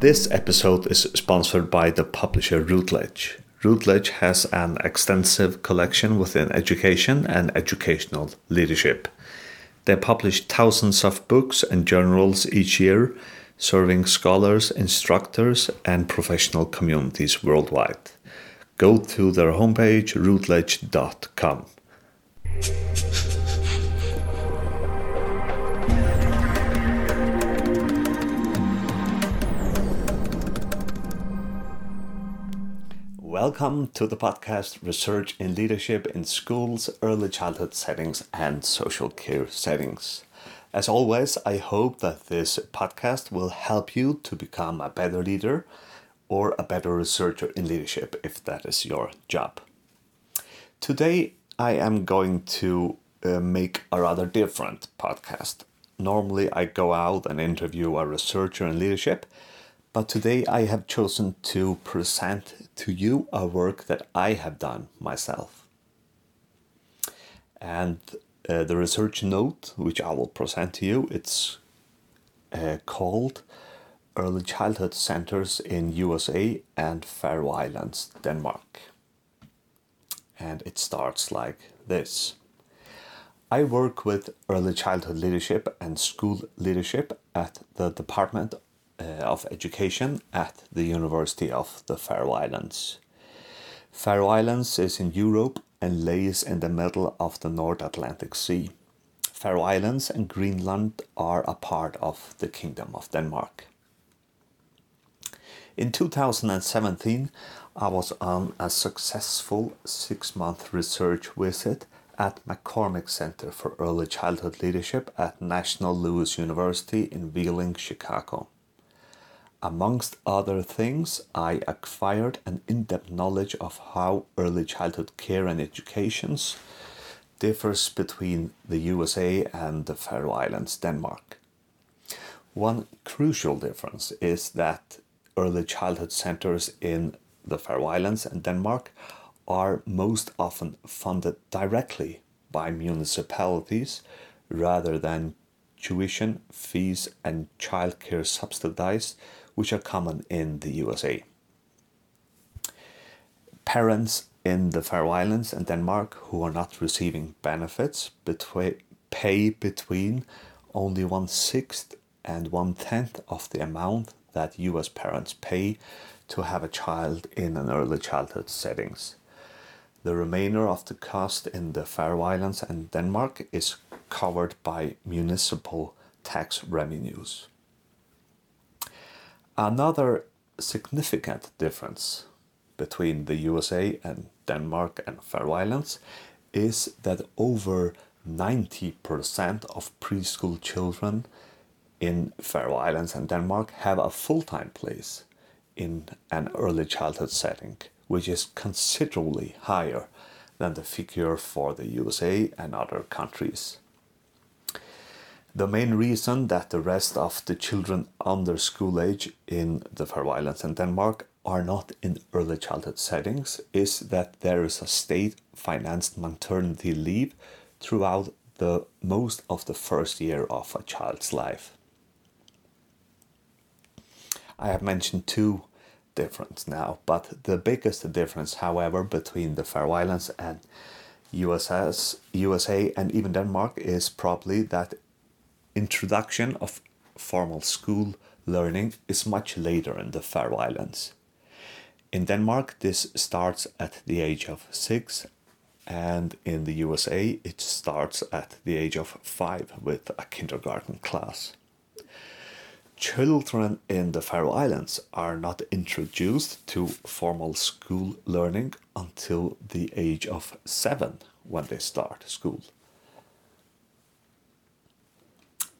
This episode is sponsored by the publisher Routledge. Routledge has an extensive collection within education and educational leadership. They publish thousands of books and journals each year, serving scholars, instructors, and professional communities worldwide. Go to their homepage, routledge.com. Welcome to the podcast Research in Leadership in Schools, Early Childhood Settings, and Social Care Settings. As always, I hope that this podcast will help you to become a better leader or a better researcher in leadership if that is your job. Today, I am going to uh, make a rather different podcast. Normally, I go out and interview a researcher in leadership but today I have chosen to present to you a work that I have done myself. And uh, the research note, which I will present to you, it's uh, called Early Childhood Centers in USA and Faroe Islands, Denmark. And it starts like this. I work with early childhood leadership and school leadership at the Department Uh, of Education at the University of the Faroe Islands. Faroe Islands is in Europe and lays in the middle of the North Atlantic Sea. Faroe Islands and Greenland are a part of the Kingdom of Denmark. In 2017, I was on a successful six month research visit at McCormick Center for Early Childhood Leadership at National Louis University in Wheeling, Chicago. Amongst other things, I acquired an in depth knowledge of how early childhood care and educations differs between the USA and the Faroe Islands, Denmark. One crucial difference is that early childhood centers in the Faroe Islands and Denmark are most often funded directly by municipalities rather than tuition, fees, and childcare subsidized which are common in the USA. Parents in the Faroe Islands and Denmark who are not receiving benefits pay between only one sixth and one tenth of the amount that US parents pay to have a child in an early childhood settings. The remainder of the cost in the Faroe Islands and Denmark is covered by municipal tax revenues. Another significant difference between the USA and Denmark and Faroe Islands is that over 90% of preschool children in Faroe Islands and Denmark have a full time place in an early childhood setting, which is considerably higher than the figure for the USA and other countries. The main reason that the rest of the children under school age in the Faroe Islands and Denmark are not in early childhood settings is that there is a state financed maternity leave throughout the most of the first year of a child's life. I have mentioned two difference now, but the biggest difference, however, between the Faroe Islands and USS, USA and even Denmark is probably that introduction of formal school learning is much later in the Faroe Islands. In Denmark, this starts at the age of six, and in the USA, it starts at the age of five with a kindergarten class. Children in the Faroe Islands are not introduced to formal school learning until the age of seven when they start school.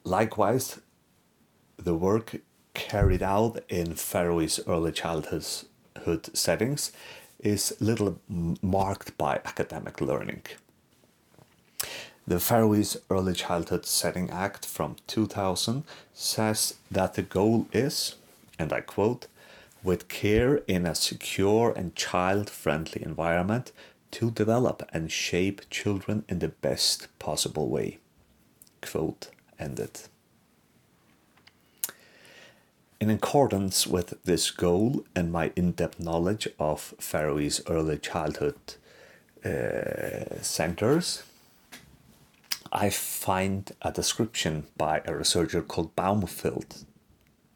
Likewise, the work carried out in Faroese early childhood settings is little marked by academic learning. The Faroese Early Childhood Setting Act from 2000 says that the goal is, and I quote, with care in a secure and child friendly environment to develop and shape children in the best possible way. Quote ended. In accordance with this goal and my in depth knowledge of Faroese early childhood uh, centers, I find a description by a researcher called Baumfield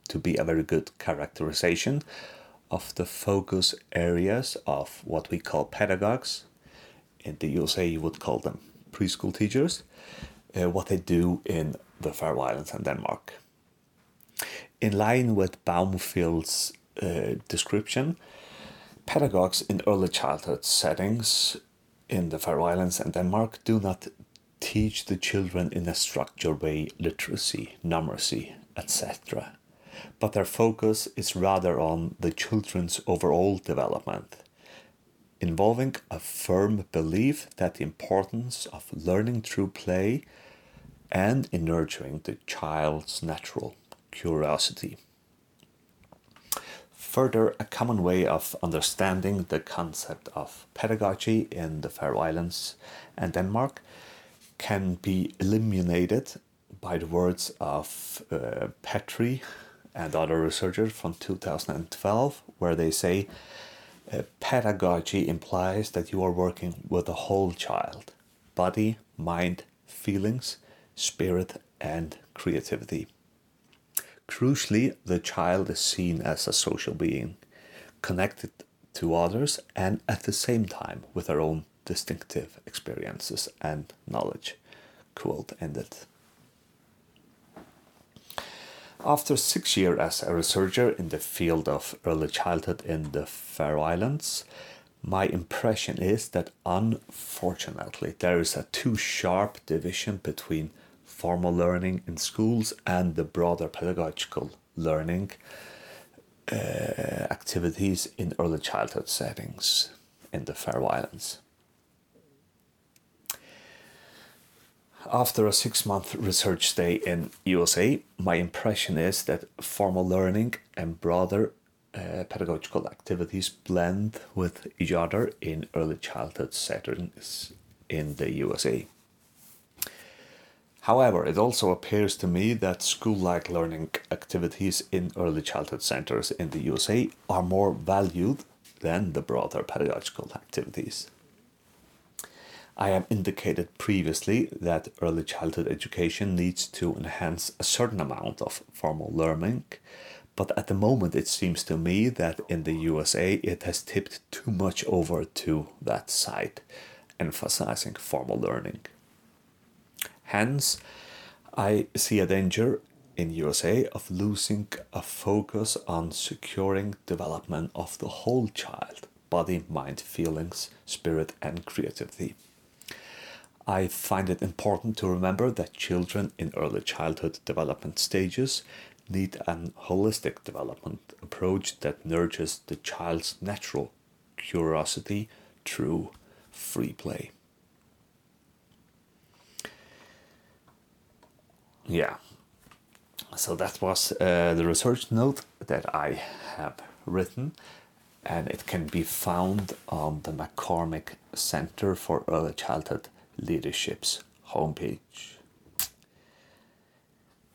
to be a very good characterization of the focus areas of what we call pedagogues. In the USA, you would call them preschool teachers, uh, what they do in the Faroe Islands and Denmark. In line with Baumfield's uh, description, pedagogues in early childhood settings in the Faroe Islands and Denmark do not teach the children in a structured way literacy, numeracy, etc. But their focus is rather on the children's overall development, involving a firm belief that the importance of learning through play and in nurturing the child's natural curiosity. Further, a common way of understanding the concept of pedagogy in the Faroe Islands and Denmark can be illuminated by the words of uh, Petrie and other researchers from 2012, where they say uh, pedagogy implies that you are working with the whole child body, mind, feelings, spirit, and creativity. Crucially, the child is seen as a social being, connected to others and at the same time with their own distinctive experiences and knowledge. Quote ended. After six years as a researcher in the field of early childhood in the Faroe Islands, my impression is that unfortunately there is a too sharp division between formal learning in schools and the broader pedagogical learning uh, activities in early childhood settings in the Faroe Islands. After a six month research stay in USA, my impression is that formal learning and broader uh, pedagogical activities blend with each other in early childhood settings in the USA. However, it also appears to me that school like learning activities in early childhood centers in the USA are more valued than the broader pedagogical activities. I have indicated previously that early childhood education needs to enhance a certain amount of formal learning, but at the moment it seems to me that in the USA it has tipped too much over to that side, emphasizing formal learning. Hence, I see a danger in USA of losing a focus on securing development of the whole child body, mind, feelings, spirit, and creativity. I find it important to remember that children in early childhood development stages need an holistic development approach that nurtures the child's natural curiosity through free play. Yeah, so that was uh, the research note that I have written, and it can be found on the McCormick Center for Early Childhood leadership's homepage.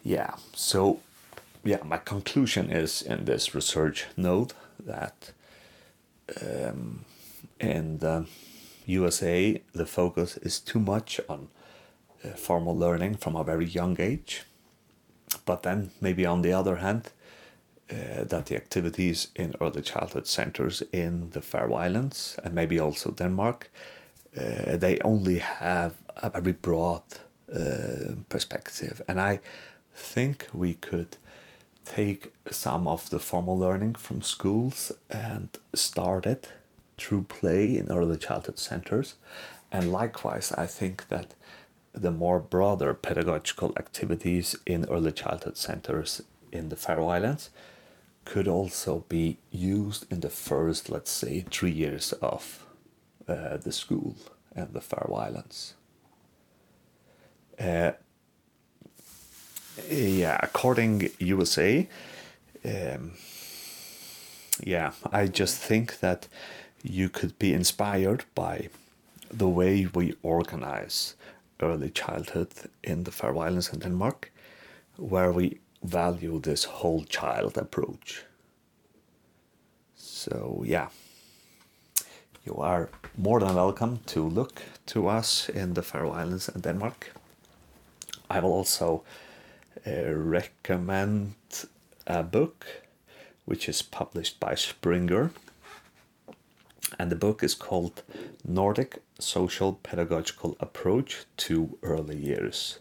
Yeah, so yeah, my conclusion is in this research note that um, in the USA the focus is too much on uh, formal learning from a very young age, but then maybe on the other hand, uh, that the activities in early childhood centers in the Faroe Islands and maybe also Denmark uh, they only have a very broad uh, perspective. And I think we could take some of the formal learning from schools and start it through play in early childhood centers. And likewise, I think that the more broader pedagogical activities in early childhood centers in the Faroe Islands could also be used in the first, let's say, three years of uh, the school and the Faroe Islands. Uh, yeah, according USA, um, yeah, I just think that you could be inspired by the way we organize early childhood in the Faroe Islands and Denmark, where we value this whole child approach. So, yeah, you are more than welcome to look to us in the Faroe Islands and Denmark. I will also uh, recommend a book which is published by Springer. And the book is called Nordic Social Pedagogical Approach to Early Years.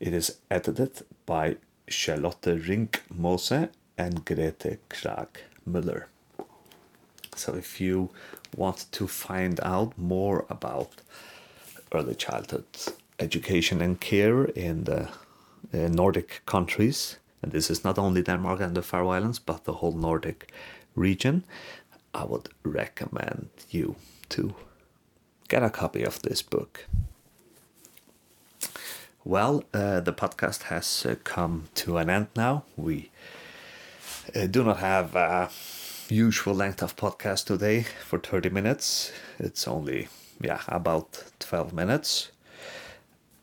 It is edited by Charlotte Rink Mose and Grete Krag Müller. So if you want to find out more about early childhood education and care in the uh, Nordic countries, and this is not only Denmark and the Faroe Islands, but the whole Nordic region, I would recommend you to get a copy of this book. Well, uh, the podcast has uh, come to an end now. We uh, do not have a usual length of podcast today for 30 minutes. It's only, yeah, about 12 minutes.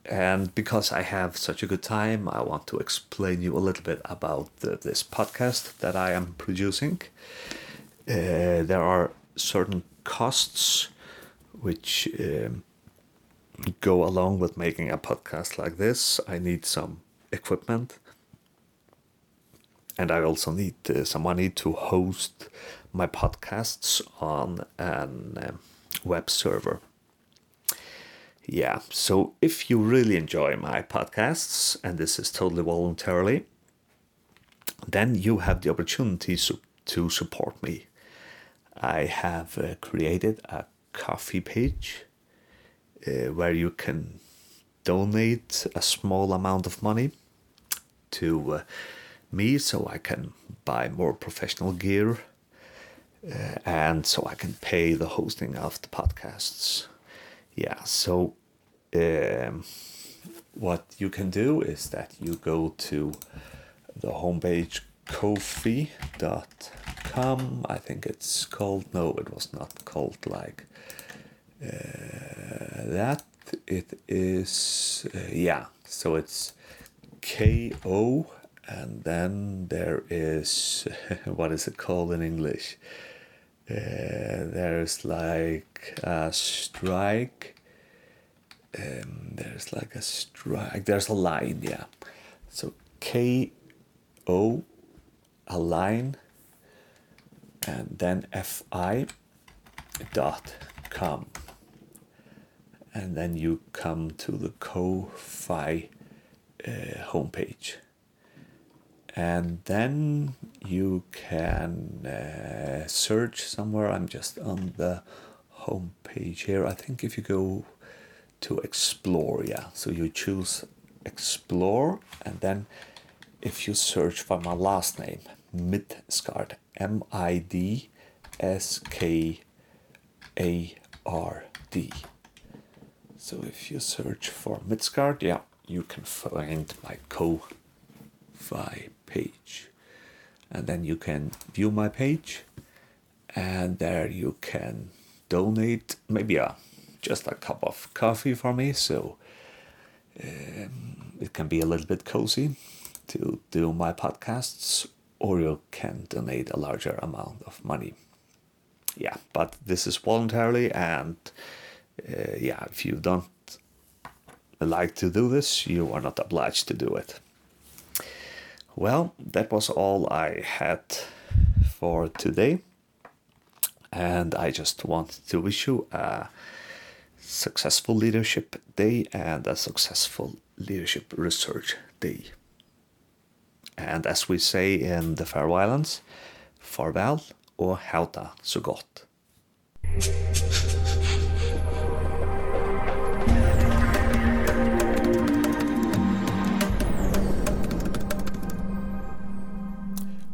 And because I have such a good time, I want to explain you a little bit about the, this podcast that I am producing. Uh, there are certain costs which um, go along with making a podcast like this. I need some equipment, and I also need uh, some money to host my podcasts on an um, web server. Yeah, so if you really enjoy my podcasts, and this is totally voluntarily, then you have the opportunity to support me. I have uh, created a Ko-fi page uh, where you can donate a small amount of money to uh, me so I can buy more professional gear uh, and so I can pay the hosting of the podcasts. Yeah, so um, what you can do is that you go to the homepage kofi.com. I think it's called, no, it was not called like uh, that. It is uh, yeah so it's ko and then there is what is it called in english? Uh, there's like a strike um, there's like a strike there's a line yeah. So K O, a line and then fi dot com and then you come to the Ko-fi uh, homepage. And then you can uh, search somewhere. I'm just on the homepage here. I think if you go to explore, yeah, so you choose explore, and then if you search for my last name, Midskard, M I D S K A R D. So if you search for Midskard, yeah, you can find my Ko-fi page. And then you can view my page and there you can donate maybe a just a cup of coffee for me. So um, it can be a little bit cozy to do my podcasts or you can donate a larger amount of money yeah but this is voluntarily and uh, yeah, if you don't like to do this, you are not obliged to do it. Well, that was all I had for today. And I just want to wish you a successful leadership day and a successful leadership research day. And as we say in the Faroe Islands, farvel og hauta så godt.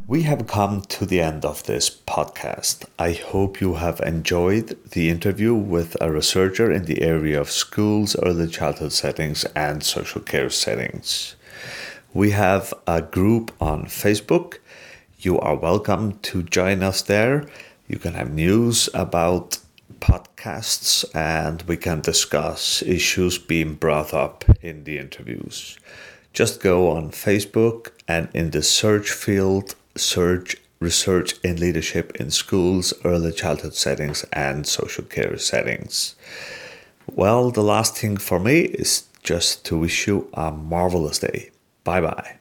We have come to the end of this podcast. I hope you have enjoyed the interview with a researcher in the area of schools, early childhood settings, and social care settings. We have a group on Facebook. You are welcome to join us there. You can have news about podcasts and we can discuss issues being brought up in the interviews just go on Facebook and in the search field, search research in leadership in schools, early childhood settings, and social care settings. Well, the last thing for me is just to wish you a marvelous day. Bye bye.